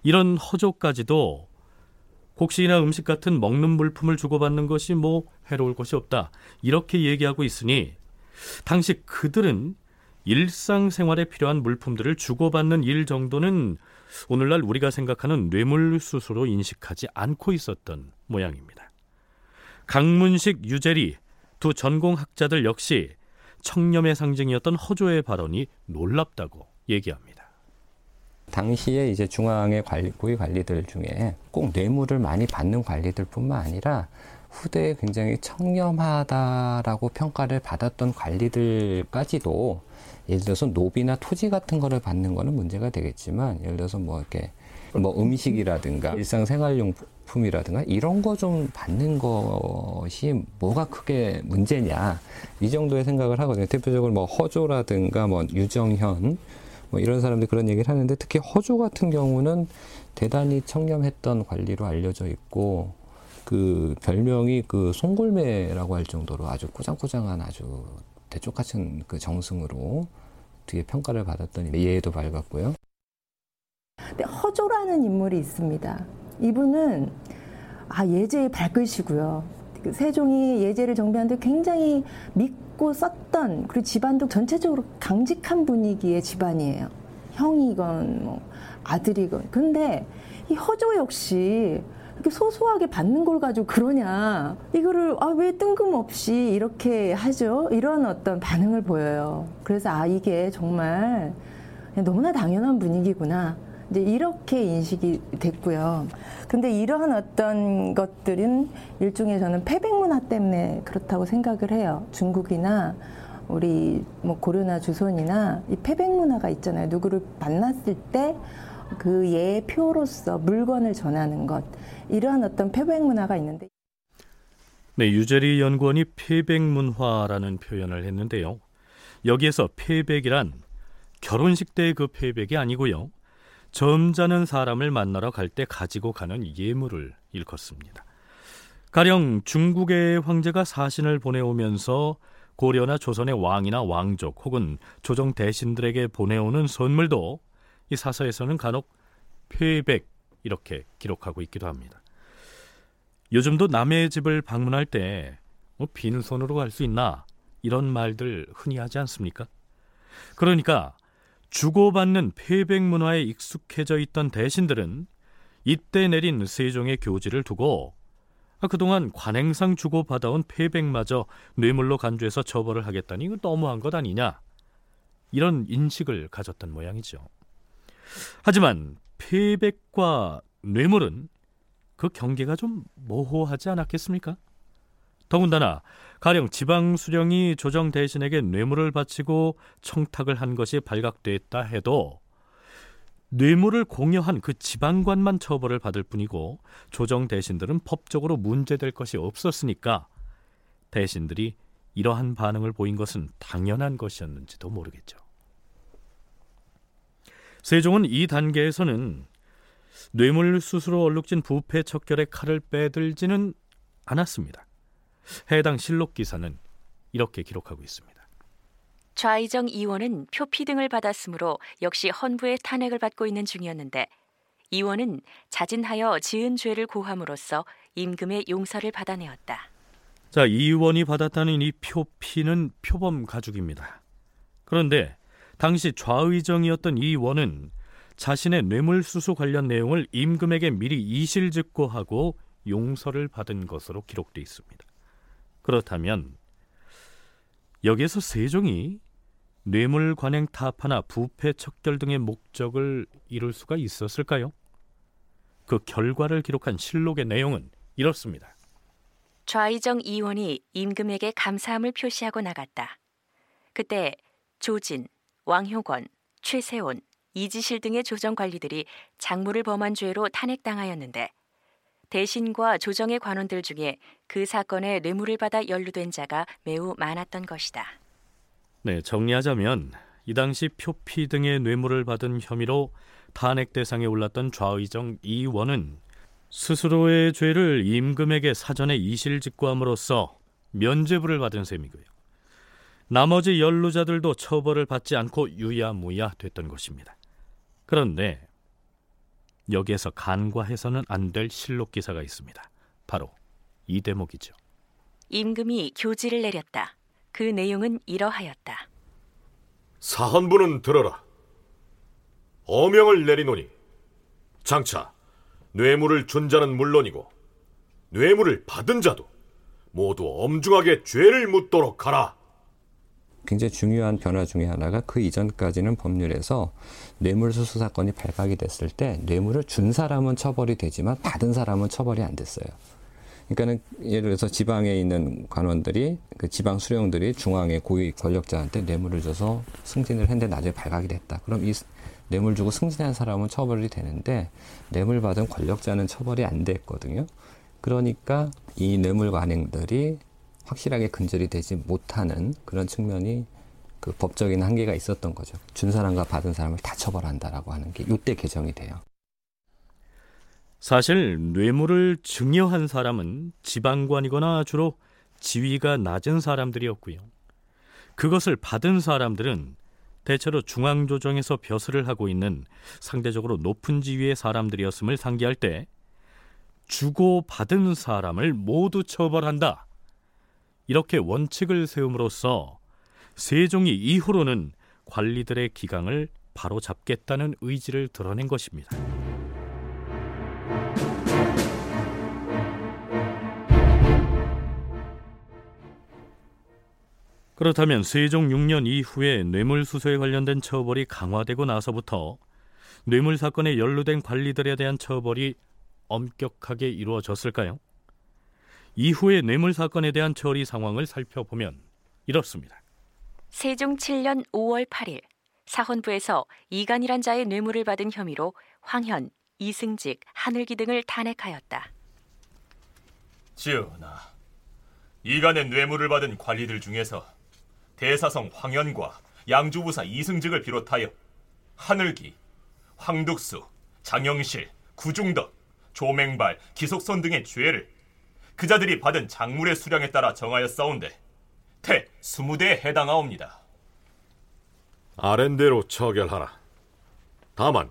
이런 허조까지도 곡식이나 음식 같은 먹는 물품을 주고받는 것이 뭐 해로울 것이 없다. 이렇게 얘기하고 있으니 당시 그들은 일상생활에 필요한 물품들을 주고받는 일 정도는 오늘날 우리가 생각하는 뇌물수수로 인식하지 않고 있었던 모양입니다. 강문식, 유재리 두 전공학자들 역시 청렴의 상징이었던 허조의 발언이 놀랍다고 얘기합니다. 당시에 이제 중앙의 관리, 고위 관리들 중에 꼭 뇌물을 많이 받는 관리들 뿐만 아니라 후대에 굉장히 청렴하다라고 평가를 받았던 관리들까지도 예를 들어서 노비나 토지 같은 거를 받는 거는 문제가 되겠지만 예를 들어서 뭐 이렇게 뭐 음식이라든가 일상생활용품이라든가 이런 거 좀 받는 것이 뭐가 크게 문제냐 이 정도의 생각을 하거든요. 대표적으로 뭐 허조라든가 뭐 유정현 뭐 이런 사람들 그런 얘기를 하는데 특히 허조 같은 경우는 대단히 청렴했던 관리로 알려져 있고 그 별명이 그 송골매라고 할 정도로 아주 꾸장꾸장한 아주 대쪽 같은 그 정승으로 뒤에 평가를 받았던 예에도 밝았고요. 근데 허조라는 인물이 있습니다. 이분은 아 예제의 발글이고요. 그 세종이 예제를 정비하는데 굉장히 믿고 썼던 그리고 집안도 전체적으로 강직한 분위기의 집안이에요. 형이건 뭐 아들이건. 근데 이 허조 역시 이렇게 소소하게 받는 걸 가지고 그러냐. 이거를 아, 왜 뜬금없이 이렇게 하죠? 이런 어떤 반응을 보여요. 그래서 아, 이게 정말 너무나 당연한 분위기구나. 이제 이렇게 인식이 됐고요. 근데 이러한 어떤 것들은 일종의 저는 패백 문화 때문에 그렇다고 생각을 해요. 중국이나 우리 뭐 고려나 조선이나 이 패백 문화가 있잖아요. 누구를 만났을 때 그 예표로서 물건을 전하는 것 이러한 어떤 패백 문화가 있는데. 네, 유재리 연구원이 패백 문화라는 표현을 했는데요. 여기에서 패백이란 결혼식 때의 그 패백이 아니고요. 점잖은 사람을 만나러 갈 때 가지고 가는 예물을 일컫습니다. 가령 중국의 황제가 사신을 보내오면서 고려나 조선의 왕이나 왕족 혹은 조정 대신들에게 보내오는 선물도 이 사서에서는 간혹 패백 이렇게 기록하고 있기도 합니다. 요즘도 남의 집을 방문할 때 뭐 빈손으로 갈 수 있나 이런 말들 흔히 하지 않습니까? 그러니까 주고받는 패백 문화에 익숙해져 있던 대신들은 이때 내린 세종의 교지를 두고 아, 그동안 관행상 주고 받아온 패백마저 뇌물로 간주해서 처벌을 하겠다니 이거 너무한 것 아니냐 이런 인식을 가졌던 모양이죠. 하지만 패백과 뇌물은 그 경계가 좀 모호하지 않았겠습니까? 더군다나 가령 지방 수령이 조정 대신에게 뇌물을 바치고 청탁을 한 것이 발각됐다 해도 뇌물을 공여한 그 지방관만 처벌을 받을 뿐이고 조정 대신들은 법적으로 문제될 것이 없었으니까 대신들이 이러한 반응을 보인 것은 당연한 것이었는지도 모르겠죠. 세종은 이 단계에서는 뇌물 수수로 얼룩진 부패 척결의 칼을 빼들지는 않았습니다. 해당 실록 기사는 이렇게 기록하고 있습니다. 좌이정 이원은 표피 등을 받았으므로 역시 헌부의 탄핵을 받고 있는 중이었는데 이원은 자진하여 지은 죄를 고함으로써 임금의 용서를 받아내었다. 자, 이원이 받았다는 이 표피는 표범 가죽입니다. 그런데 당시 좌의정이었던 이원은 자신의 뇌물수수 관련 내용을 임금에게 미리 이실직고하고 용서를 받은 것으로 기록되어 있습니다. 그렇다면 여기에서 세종이 뇌물 관행 타파나 부패 척결 등의 목적을 이룰 수가 있었을까요? 그 결과를 기록한 실록의 내용은 이렇습니다. 좌이정 이원이 임금에게 감사함을 표시하고 나갔다. 그때 조진, 왕효권, 최세온, 이지실 등의 조정 관리들이 작물을 범한 죄로 탄핵당하였는데 대신과 조정의 관원들 중에 그 사건에 뇌물을 받아 연루된 자가 매우 많았던 것이다. 네, 정리하자면 이 당시 표피 등의 뇌물을 받은 혐의로 탄핵 대상에 올랐던 좌의정 이원은 스스로의 죄를 임금에게 사전에 이실직고함으로써 면죄부를 받은 셈이고요. 나머지 연루자들도 처벌을 받지 않고 유야무야 됐던 것입니다. 그런데 여기에서 간과해서는 안 될 실록 기사가 있습니다. 바로 이 대목이죠. 임금이 교지를 내렸다. 그 내용은 이러하였다. 사헌부는 들어라. 어명을 내리노니 장차 뇌물을 준 자는 물론이고 뇌물을 받은 자도 모두 엄중하게 죄를 묻도록 하라. 굉장히 중요한 변화 중의 하나가 그 이전까지는 법률에서 뇌물수수 사건이 발각이 됐을 때 뇌물을 준 사람은 처벌이 되지만 받은 사람은 처벌이 안 됐어요. 그러니까는 예를 들어서 지방에 있는 관원들이 그 지방 수령들이 중앙의 고위 권력자한테 뇌물을 줘서 승진을 했는데 나중에 발각이 됐다. 그럼 이 뇌물 주고 승진한 사람은 처벌이 되는데 뇌물 받은 권력자는 처벌이 안 됐거든요. 그러니까 이 뇌물 관행들이 확실하게 근절이 되지 못하는 그런 측면이 그 법적인 한계가 있었던 거죠. 준 사람과 받은 사람을 다 처벌한다라고 하는 게 이때 개정이 돼요. 사실 뇌물을 증여한 사람은 지방관이거나 주로 지위가 낮은 사람들이었고요. 그것을 받은 사람들은 대체로 중앙조정에서 벼슬을 하고 있는 상대적으로 높은 지위의 사람들이었음을 상기할 때 주고 받은 사람을 모두 처벌한다. 이렇게 원칙을 세움으로써 세종이 이후로는 관리들의 기강을 바로 잡겠다는 의지를 드러낸 것입니다. 그렇다면 세종 6년 이후에 뇌물 수수에 관련된 처벌이 강화되고 나서부터 뇌물 사건에 연루된 관리들에 대한 처벌이 엄격하게 이루어졌을까요? 이후의 뇌물 사건에 대한 처리 상황을 살펴보면 이렇습니다. 세종 7년 5월 8일 사헌부에서 이간이란 자의 뇌물을 받은 혐의로 황현, 이승직, 하늘기 등을 탄핵하였다. 지은아, 이간의 뇌물을 받은 관리들 중에서 대사성 황현과 양주부사 이승직을 비롯하여 하늘기, 황득수, 장영실, 구중덕, 조맹발, 기속선 등의 죄를 그자들이 받은 작물의 수량에 따라 정하여 싸운데 태 스무 대에 해당하옵니다. 아랜대로 처결하라. 다만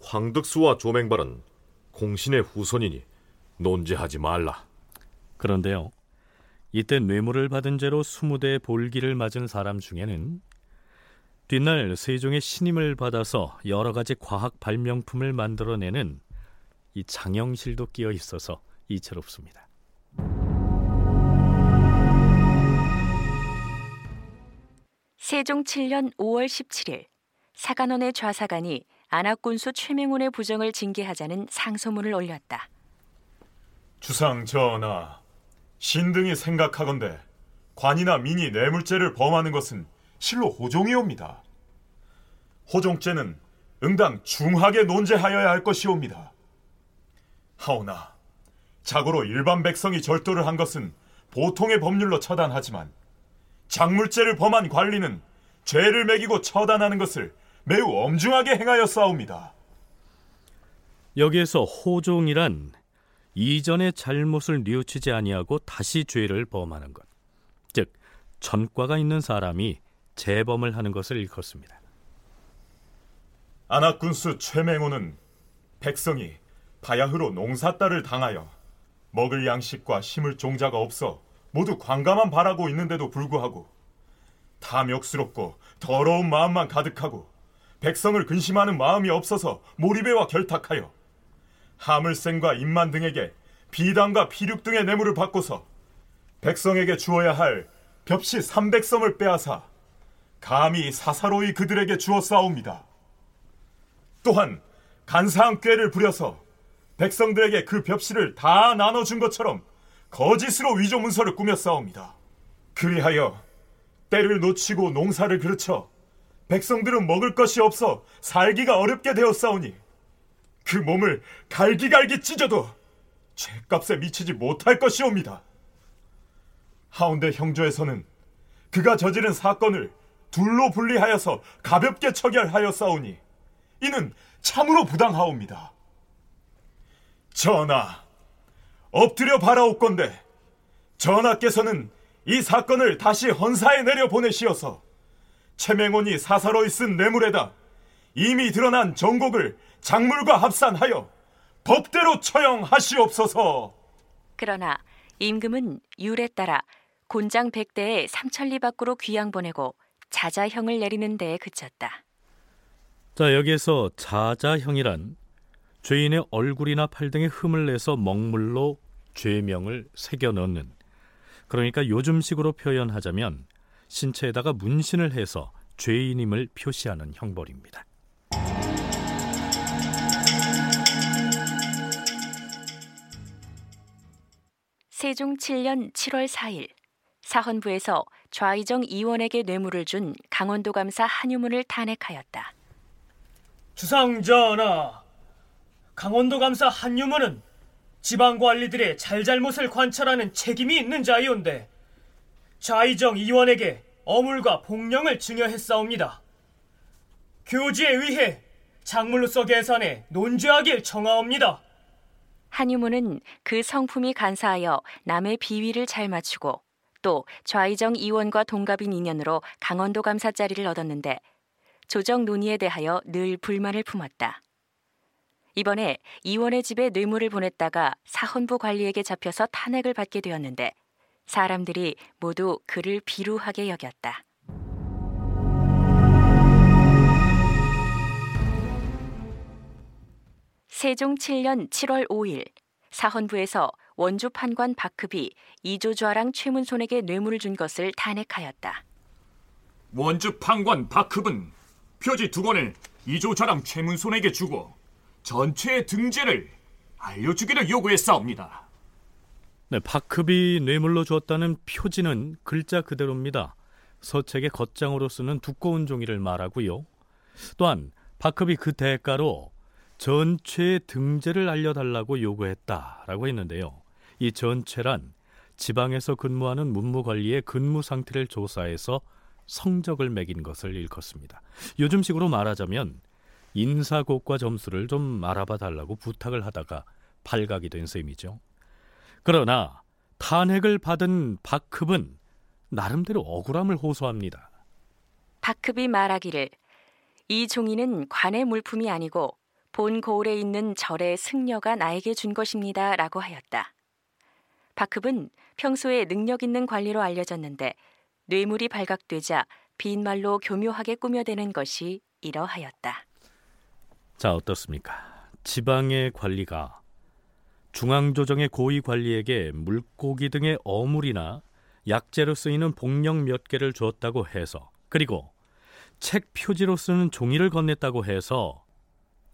황득수와 조맹발은 공신의 후손이니 논제하지 말라. 그런데요. 이때 뇌물을 받은 죄로 20대의 볼기를 맞은 사람 중에는 뒷날 세종의 신임을 받아서 여러 가지 과학 발명품을 만들어내는 이 장영실도 끼어 있어서 이채롭습니다. 세종 7년 5월 17일 사간원의 좌사관이 안학군수 최명훈의 부정을 징계하자는 상소문을 올렸다. 주상 전하, 신등이 생각하건대 관이나 민이 뇌물죄를 범하는 것은 실로 호종이옵니다. 호종죄는 응당 중하게 논제하여야 할 것이옵니다. 하오나 자고로 일반 백성이 절도를 한 것은 보통의 법률로 처단하지만 작물죄를 범한 관리는 죄를 매기고 처단하는 것을 매우 엄중하게 행하여 싸웁니다. 여기에서 호종이란 이전의 잘못을 뉘우치지 아니하고 다시 죄를 범하는 것. 즉 전과가 있는 사람이 재범을 하는 것을 일컫습니다. 안학군수 최맹호는 백성이 바야흐로 농사딸을 당하여 먹을 양식과 심을 종자가 없어 모두 관가만 바라고 있는데도 불구하고 탐욕스럽고 더러운 마음만 가득하고 백성을 근심하는 마음이 없어서 몰입에와 결탁하여 하물생과 임만 등에게 비단과 피륙 등의 뇌물을 받고서 백성에게 주어야 할 벽시 300섬을 빼앗아 감히 사사로이 그들에게 주어 싸웁니다. 또한 간사한 꾀를 부려서 백성들에게 그 벽시를 다 나눠준 것처럼 거짓으로 위조 문서를 꾸며 싸웁니다. 그리하여 때를 놓치고 농사를 그르쳐 백성들은 먹을 것이 없어 살기가 어렵게 되었사오니 그 몸을 갈기갈기 찢어도 죄값에 미치지 못할 것이옵니다. 하운데 형조에서는 그가 저지른 사건을 둘로 분리하여서 가볍게 처결하였사오니 이는 참으로 부당하옵니다. 전하, 엎드려 바라옵건대 전하께서는 이 사건을 다시 헌사에 내려 보내시어서 최맹원이 사사로이 쓴 뇌물에다 이미 드러난 정곡을 작물과 합산하여 법대로 처형하시옵소서. 그러나 임금은 율에 따라 곤장 백대에 삼천리 밖으로 귀양 보내고 자자형을 내리는 데에 그쳤다. 자, 여기에서 자자형이란 죄인의 얼굴이나 팔 등에 흠을 내서 먹물로 죄명을 새겨 넣는 그러니까 요즘식으로 표현하자면 신체에다가 문신을 해서 죄인임을 표시하는 형벌입니다. 세종 7년 7월 4일 사헌부에서 좌의정 이원에게 뇌물을 준 강원도 감사 한유문을 탄핵하였다. 주상전하, 강원도 감사 한유문은 지방 관리들의 잘잘못을 관찰하는 책임이 있는 자이온데 좌의정 이원에게 어물과 복령을 증여했사옵니다. 교지에 의해 작물로서 계산해 논죄하길 청하옵니다. 한유문은 그 성품이 간사하여 남의 비위를 잘 맞추고 또 좌의정 이원과 동갑인 인연으로 강원도 감사 자리를 얻었는데 조정 논의에 대하여 늘 불만을 품었다. 이번에 이원의 집에 뇌물을 보냈다가 사헌부 관리에게 잡혀서 탄핵을 받게 되었는데 사람들이 모두 그를 비루하게 여겼다. 세종 7년 7월 5일 사헌부에서 원주 판관 박흡이 이조좌랑 최문손에게 뇌물을 준 것을 탄핵하였다. 원주 판관 박흡은 표지 두 권을 이조좌랑 최문손에게 주고 전체의 등재를 알려주기를 요구했사옵니다. 네, 박흡이 뇌물로 주었다는 표지는 글자 그대로입니다. 서책의 겉장으로 쓰는 두꺼운 종이를 말하고요. 또한 박흡이 그 대가로 전체의 등재를 알려달라고 요구했다라고 했는데요. 이 전체란 지방에서 근무하는 문무관리의 근무 상태를 조사해서 성적을 매긴 것을 일컫습니다. 요즘식으로 말하자면 인사곡과 점수를 좀 알아봐 달라고 부탁을 하다가 발각이 된 셈이죠. 그러나 탄핵을 받은 박흡은 나름대로 억울함을 호소합니다. 박흡이 말하기를 이 종이는 관의 물품이 아니고 본 고을에 있는 절의 승려가 나에게 준 것입니다. 라고 하였다. 박흡은 평소에 능력 있는 관리로 알려졌는데 뇌물이 발각되자 빈말로 교묘하게 꾸며대는 것이 이러하였다. 자, 어떻습니까? 지방의 관리가 중앙조정의 고위 관리에게 물고기 등의 어물이나 약재로 쓰이는 복령 몇 개를 주었다고 해서 그리고 책 표지로 쓰는 종이를 건넸다고 해서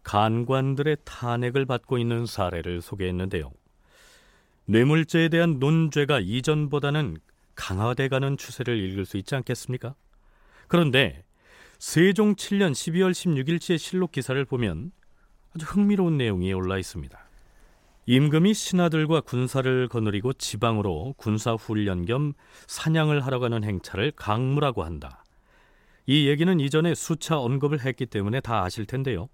간관들의 탄핵을 받고 있는 사례를 소개했는데요. 뇌물죄에 대한 논죄가 이전보다는 강화돼가는 추세를 읽을 수 있지 않겠습니까? 그런데 세종 7년 12월 16일치의 실록 기사를 보면 아주 흥미로운 내용이 올라 있습니다. 임금이 신하들과 군사를 거느리고 지방으로 군사 훈련 겸 사냥을 하러 가는 행차를 강무라고 한다. 이 얘기는 이전에 수차 언급을 했기 때문에 다 아실 텐데요.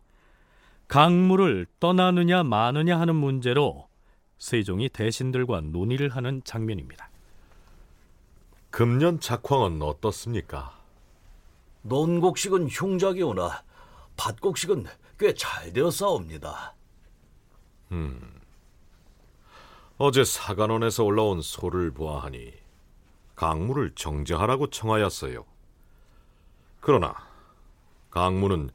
강무를 떠나느냐 마느냐 하는 문제로 세종이 대신들과 논의를 하는 장면입니다. 금년 작황은 어떻습니까? 논곡식은 흉작이 오나 밭곡식은 꽤 잘 되어 싸웁니다. 음, 어제 사관원에서 올라온 소를 보아하니 강무를 정제하라고 청하였어요. 그러나 강무는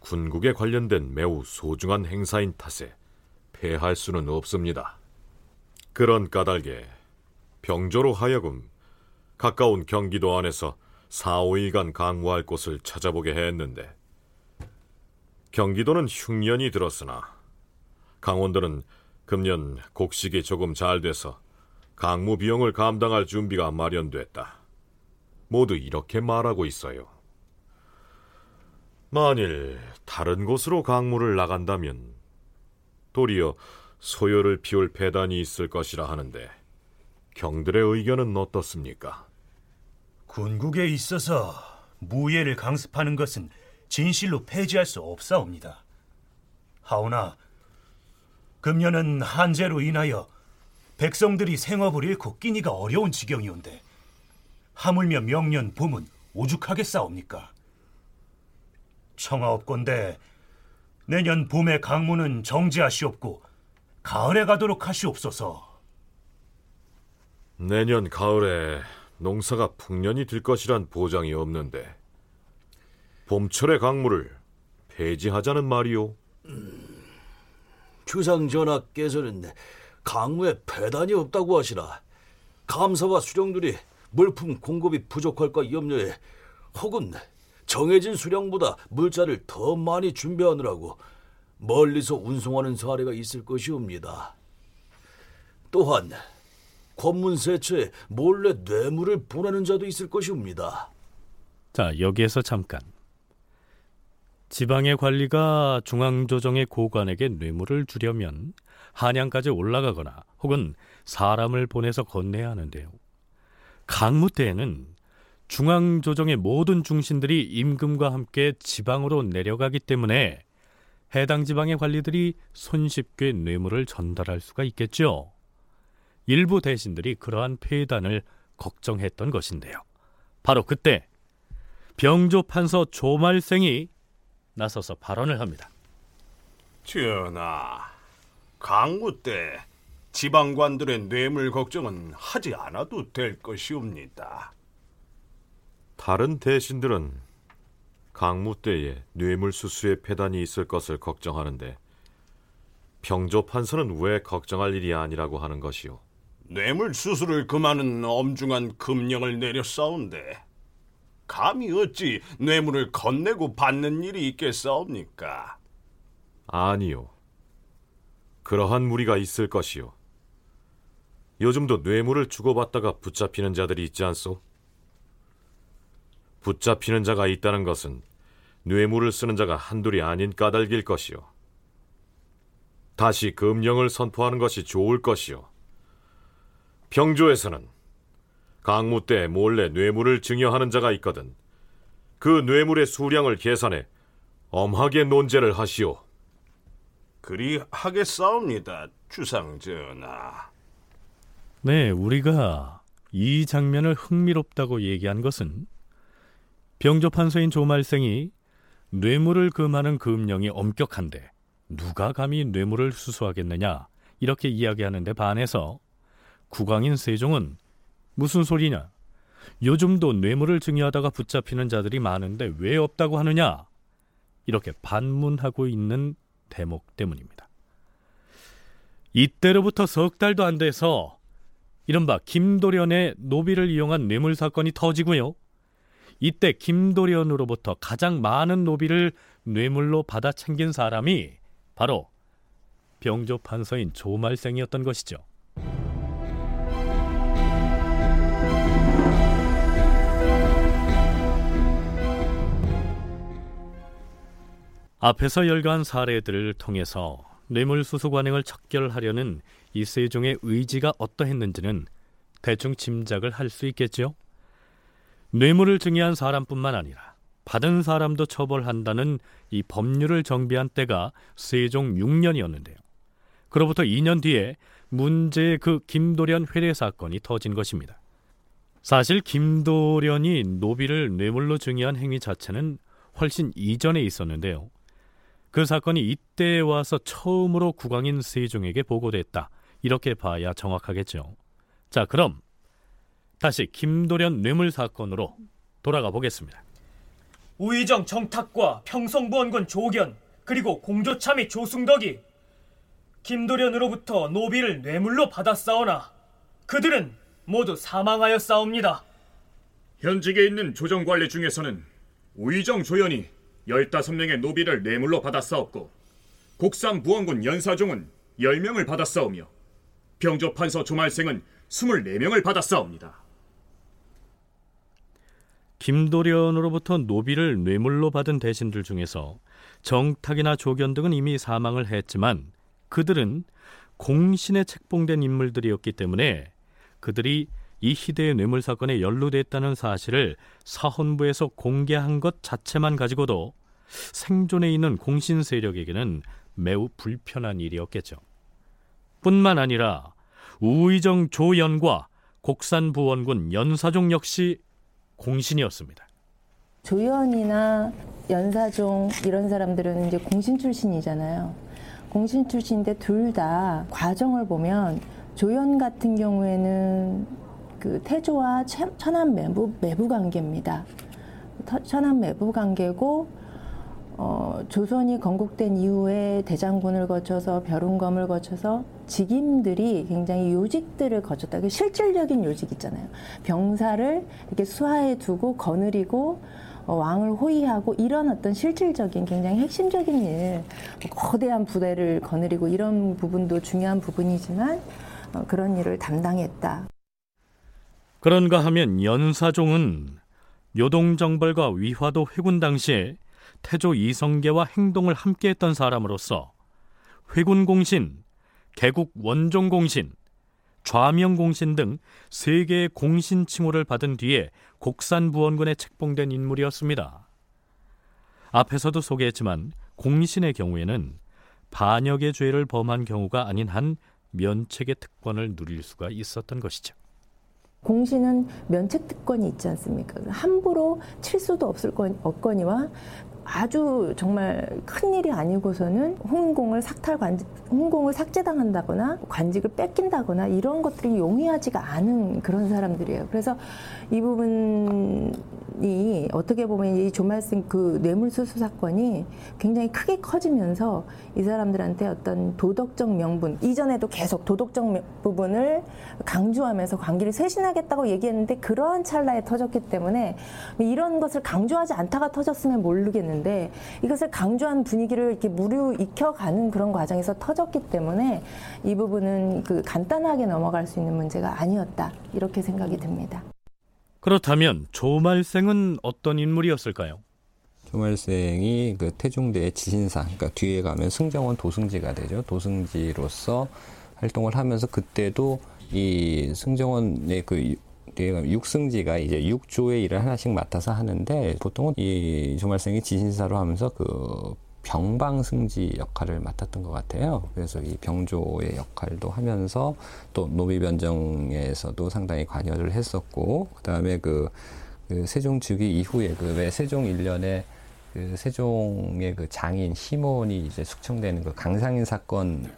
군국에 관련된 매우 소중한 행사인 탓에 폐할 수는 없습니다. 그런 까닭에 병조로 하여금 가까운 경기도 안에서 4, 5일간 강무할 곳을 찾아보게 했는데 경기도는 흉년이 들었으나 강원도는 금년 곡식이 조금 잘 돼서 강무 비용을 감당할 준비가 마련됐다. 모두 이렇게 말하고 있어요. 만일 다른 곳으로 강물을 나간다면 도리어 소요를 피울 배단이 있을 것이라 하는데 경들의 의견은 어떻습니까? 군국에 있어서 무예를 강습하는 것은 진실로 폐지할 수 없사옵니다. 하오나 금년은 한재로 인하여 백성들이 생업을 잃고 끼니가 어려운 지경이온데 하물며 명년 봄은 오죽하겠사옵니까? 청하옵건대 내년 봄의 강문은 정지하시옵고 가을에 가도록 하시옵소서. 내년 가을에 농사가 풍년이 될 것이란 보장이 없는데 봄철의 강물을 폐지하자는 말이오. 주상 전하께서는 강무에 배단이 없다고 하시나 감사와 수령들이 물품 공급이 부족할까 염려해 혹은 정해진 수량보다 물자를 더 많이 준비하느라고 멀리서 운송하는 사례가 있을 것이옵니다. 또한 권문세처에 몰래 뇌물을 보내는 자도 있을 것이옵니다. 자, 여기에서 잠깐. 지방의 관리가 중앙조정의 고관에게 뇌물을 주려면 한양까지 올라가거나 혹은 사람을 보내서 건네야 하는데요. 강무 때에는 중앙조정의 모든 중신들이 임금과 함께 지방으로 내려가기 때문에 해당 지방의 관리들이 손쉽게 뇌물을 전달할 수가 있겠죠. 일부 대신들이 그러한 폐단을 걱정했던 것인데요. 바로 그때 병조 판서 조말생이 나서서 발언을 합니다. 전하, 강무 때 지방관들의 뇌물 걱정은 하지 않아도 될 것이옵니다. 다른 대신들은 강무 때에 뇌물 수수의 폐단이 있을 것을 걱정하는데 병조 판서는 왜 걱정할 일이 아니라고 하는 것이오? 뇌물 수수를 금하는 엄중한 금령을 내렸사온데 감히 어찌 뇌물을 건네고 받는 일이 있겠사옵니까? 아니요. 그러한 무리가 있을 것이요. 요즘도 뇌물을 주고받다가 붙잡히는 자들이 있지 않소? 붙잡히는 자가 있다는 것은 뇌물을 쓰는 자가 한둘이 아닌 까닭일 것이요. 다시 금령을 선포하는 것이 좋을 것이요. 병조에서는 강무 때 몰래 뇌물을 증여하는 자가 있거든 그 뇌물의 수량을 계산해 엄하게 논제를 하시오. 그리 하겠사옵니다, 주상전하. 네, 우리가 이 장면을 흥미롭다고 얘기한 것은 병조 판서인 조말생이 뇌물을 금하는 금령이 엄격한데 누가 감히 뇌물을 수수하겠느냐 이렇게 이야기하는데 반해서 국왕인 세종은 무슨 소리냐? 요즘도 뇌물을 증여하다가 붙잡히는 자들이 많은데 왜 없다고 하느냐? 이렇게 반문하고 있는 대목 때문입니다. 이때로부터 석 달도 안 돼서 이른바 김도련의 노비를 이용한 뇌물 사건이 터지고요. 이때 김도련으로부터 가장 많은 노비를 뇌물로 받아 챙긴 사람이 바로 병조 판서인 조말생이었던 것이죠. 앞에서 열거한 사례들을 통해서 뇌물수수 관행을 척결하려는 이 세종의 의지가 어떠했는지는 대충 짐작을 할 수 있겠지요. 뇌물을 증여한 사람뿐만 아니라 받은 사람도 처벌한다는 이 법률을 정비한 때가 세종 6년이었는데요. 그로부터 2년 뒤에 문제의 그 김도련 회례 사건이 터진 것입니다. 사실 김도련이 노비를 뇌물로 증여한 행위 자체는 훨씬 이전에 있었는데요. 그 사건이 이때 와서 처음으로 국왕인 세종에게 보고됐다. 이렇게 봐야 정확하겠죠. 자, 그럼 다시 김도련 뇌물 사건으로 돌아가 보겠습니다. 우의정 정탁과 평성부원군 조견 그리고 공조차 및 조승덕이 김도련으로부터 노비를 뇌물로 받았사오나 그들은 모두 사망하였사옵니다. 현직에 있는 조정관리 중에서는 우의정 조연이 15명의 노비를 뇌물로 받았사옵고 곡삼부원군 연사종은 10명을 받았사오며 병조판서 조말생은 24명을 받았사옵니다. 김도련으로부터 노비를 뇌물로 받은 대신들 중에서 정탁이나 조견 등은 이미 사망을 했지만 그들은 공신에 책봉된 인물들이었기 때문에 그들이 이 희대의 뇌물 사건에 연루됐다는 사실을 사헌부에서 공개한 것 자체만 가지고도 생존에 있는 공신 세력에게는 매우 불편한 일이었겠죠. 뿐만 아니라 우의정 조연과 곡산 부원군 연사종 역시 공신이었습니다. 조연이나 연사종 이런 사람들은 이제 공신 출신이잖아요. 공신 출신인데 둘 다 과정을 보면 조연 같은 경우에는 그 태조와 천안 매부 매부 관계입니다. 천안 매부 관계고 어, 조선이 건국된 이후에 대장군을 거쳐서 벼룬검을 거쳐서 직임들이 굉장히 요직들을 거쳤다. 그 실질적인 요직 있잖아요. 병사를 이렇게 수하에 두고 거느리고 어, 왕을 호위하고 이런 어떤 실질적인 굉장히 핵심적인 일, 뭐 거대한 부대를 거느리고 이런 부분도 중요한 부분이지만 어, 그런 일을 담당했다. 그런가 하면 연사종은 요동정벌과 위화도 회군 당시에 태조 이성계와 행동을 함께했던 사람으로서 회군공신, 개국 원종공신, 좌명공신 등 세 개의 공신 칭호를 받은 뒤에 곡산부원군에 책봉된 인물이었습니다. 앞에서도 소개했지만 공신의 경우에는 반역의 죄를 범한 경우가 아닌 한 면책의 특권을 누릴 수가 있었던 것이죠. 공신은 면책 특권이 있지 않습니까? 함부로 칠 수도 없을 건, 없거니와 아주 정말 큰 일이 아니고서는 홍공을 삭탈 관직, 홍공을 삭제당한다거나 관직을 뺏긴다거나 이런 것들이 용이하지가 않은 그런 사람들이에요. 그래서 이 부분이 어떻게 보면 이 조말생 그 뇌물수수 사건이 굉장히 크게 커지면서 이 사람들한테 어떤 도덕적 명분 이전에도 계속 도덕적 부분을 강조하면서 관계를 쇄신하겠다고 얘기했는데 그러한 찰나에 터졌기 때문에 이런 것을 강조하지 않다가 터졌으면 모르겠는데. 있는데 이것을 강조한 분위기를 이렇게 무료 익혀가는 그런 과정에서 터졌기 때문에 이 부분은 그 간단하게 넘어갈 수 있는 문제가 아니었다 이렇게 생각이 듭니다. 그렇다면 조말생은 어떤 인물이었을까요? 조말생이 그 태종대의 지신사, 그러니까 뒤에 가면 승정원 도승지가 되죠. 도승지로서 활동을 하면서 그때도 이 승정원의 그 육승지가 이제 육조의 일을 하나씩 맡아서 하는데 보통은 이 조말생이 지신사로 하면서 그 병방승지 역할을 맡았던 것 같아요. 그래서 이 병조의 역할도 하면서 또 노비변정에서도 상당히 관여를 했었고, 그 다음에 그, 그 세종 즉위 이후에 그 왜 세종 일년에 그 세종의 그 장인 희몬이 이제 숙청되는 그 강상인 사건을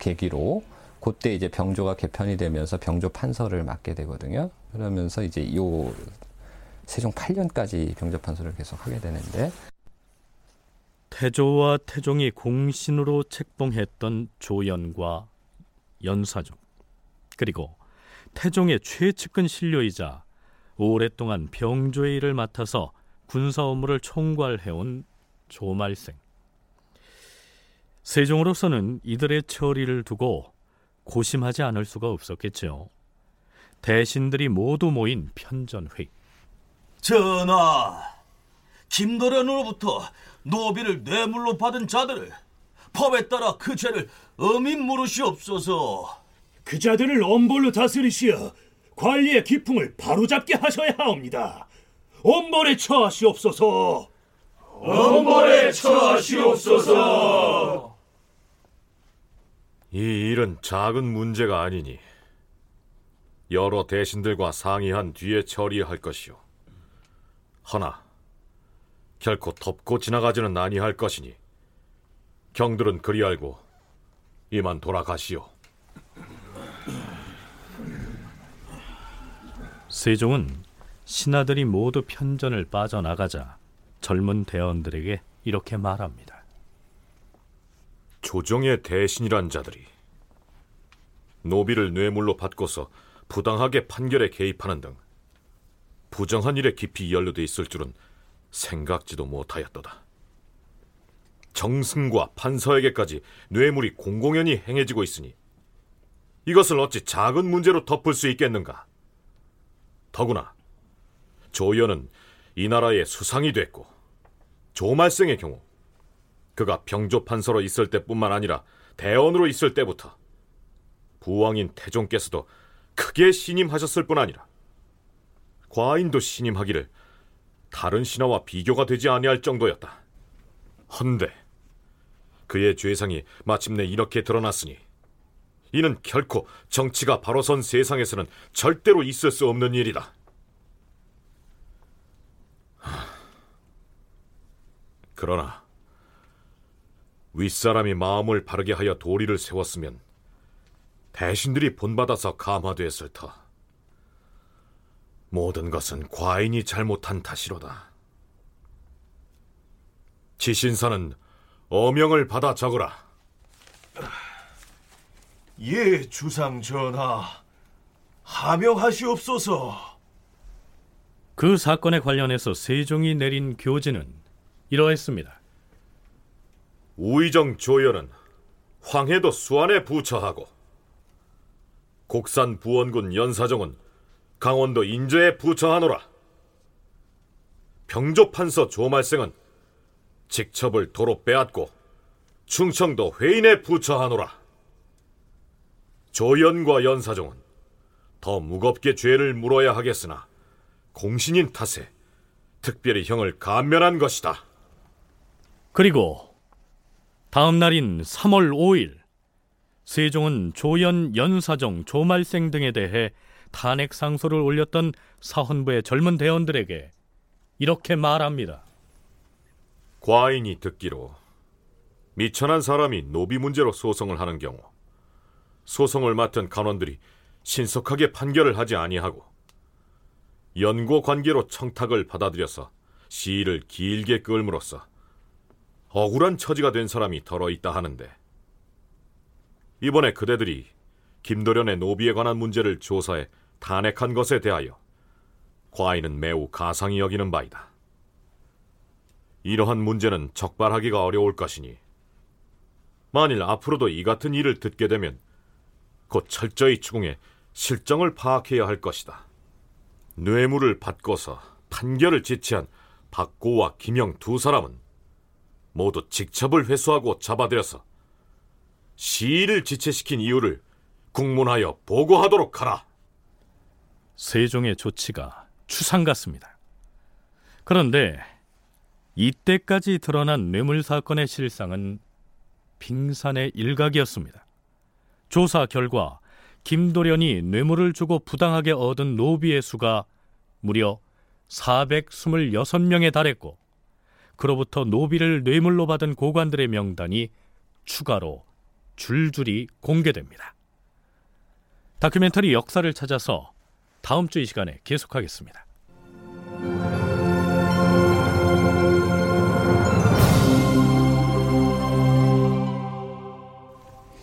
계기로 그때 이제 병조가 개편이 되면서 병조 판서를 맡게 되거든요. 그러면서 이제 요 세종 8년까지 병조 판서를 계속 하게 되는데 태조와 태종이 공신으로 책봉했던 조연과 연사종 그리고 태종의 최측근 신료이자 오랫동안 병조의 일을 맡아서 군사 업무를 총괄해온 조말생 세종으로서는 이들의 처리를 두고 고심하지 않을 수가 없었겠죠. 대신들이 모두 모인 편전회. 전하, 김도련으로부터 노비를 뇌물로 받은 자들을 법에 따라 그 죄를 엄히 물으시옵소서. 그 자들을 엄벌로 다스리시어 관리의 기풍을 바로잡게 하셔야 하옵니다. 엄벌에 처하시옵소서. 엄벌에 처하시옵소서. 이 일은 작은 문제가 아니니 여러 대신들과 상의한 뒤에 처리할 것이오. 허나 결코 덮고 지나가지는 아니할 것이니 경들은 그리 알고 이만 돌아가시오. 세종은 신하들이 모두 편전을 빠져나가자 젊은 대원들에게 이렇게 말합니다. 조정의 대신이란 자들이 노비를 뇌물로 받고서 부당하게 판결에 개입하는 등 부정한 일에 깊이 연루돼 있을 줄은 생각지도 못하였도다. 정승과 판서에게까지 뇌물이 공공연히 행해지고 있으니 이것을 어찌 작은 문제로 덮을 수 있겠는가? 더구나 조연은 이 나라의 수상이 됐고 조말생의 경우 그가 병조 판서로 있을 때뿐만 아니라 대원으로 있을 때부터 부왕인 태종께서도 크게 신임하셨을 뿐 아니라 과인도 신임하기를 다른 신하와 비교가 되지 아니할 정도였다. 헌데 그의 죄상이 마침내 이렇게 드러났으니 이는 결코 정치가 바로 선 세상에서는 절대로 있을 수 없는 일이다. 그러나 윗사람이 마음을 바르게 하여 도리를 세웠으면 대신들이 본받아서 감화되었을 터. 모든 것은 과인이 잘못한 탓이로다. 지신사는 어명을 받아 적으라. 예, 주상 전하. 하명하시옵소서. 그 사건에 관련해서 세종이 내린 교지는 이러했습니다. 우의정 조연은 황해도 수안에 부처하고 곡산 부원군 연사정은 강원도 인제에 부처하노라. 병조판서 조말생은 직첩을 도로 빼앗고 충청도 회인에 부처하노라. 조연과 연사정은 더 무겁게 죄를 물어야 하겠으나 공신인 탓에 특별히 형을 감면한 것이다. 그리고 다음 날인 3월 5일 세종은 조연, 연사정, 조말생 등에 대해 탄핵 상소를 올렸던 사헌부의 젊은 대원들에게 이렇게 말합니다. 과인이 듣기로 미천한 사람이 노비 문제로 소송을 하는 경우 소송을 맡은 간원들이 신속하게 판결을 하지 아니하고 연고 관계로 청탁을 받아들여서 시일을 길게 끌므로써 억울한 처지가 된 사람이 덜어 있다 하는데 이번에 그대들이 김도련의 노비에 관한 문제를 조사해 탄핵한 것에 대하여 과인은 매우 가상히 여기는 바이다. 이러한 문제는 적발하기가 어려울 것이니 만일 앞으로도 이 같은 일을 듣게 되면 곧 철저히 추궁해 실정을 파악해야 할 것이다. 뇌물을 받고서 판결을 지체한 박고와 김영 두 사람은 모두 직첩을 회수하고 잡아들여서 시위를 지체시킨 이유를 국문하여 보고하도록 하라. 세종의 조치가 추상 같습니다. 그런데 이때까지 드러난 뇌물 사건의 실상은 빙산의 일각이었습니다. 조사 결과 김도련이 뇌물을 주고 부당하게 얻은 노비의 수가 무려 426명에 달했고 그로부터 노비를 뇌물로 받은 고관들의 명단이 추가로 줄줄이 공개됩니다. 다큐멘터리 역사를 찾아서 다음 주 이 시간에 계속하겠습니다.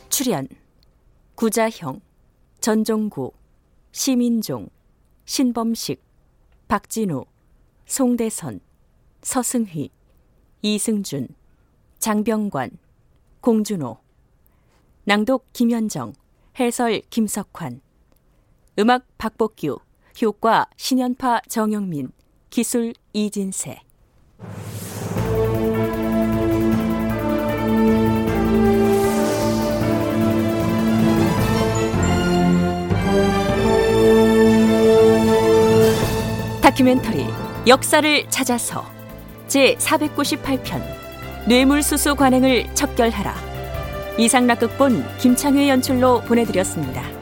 출연 구자형, 전종구, 시민종, 신범식, 박진우, 송대선, 서승휘, 이승준, 장병관, 공준호 낭독 김현정, 해설 김석환, 음악 박복규, 효과 신연파 정영민, 기술 이진세. 다큐멘터리 역사를 찾아서 제 498편 뇌물수수 관행을 척결하라 이상락극본 김창회 연출로 보내드렸습니다.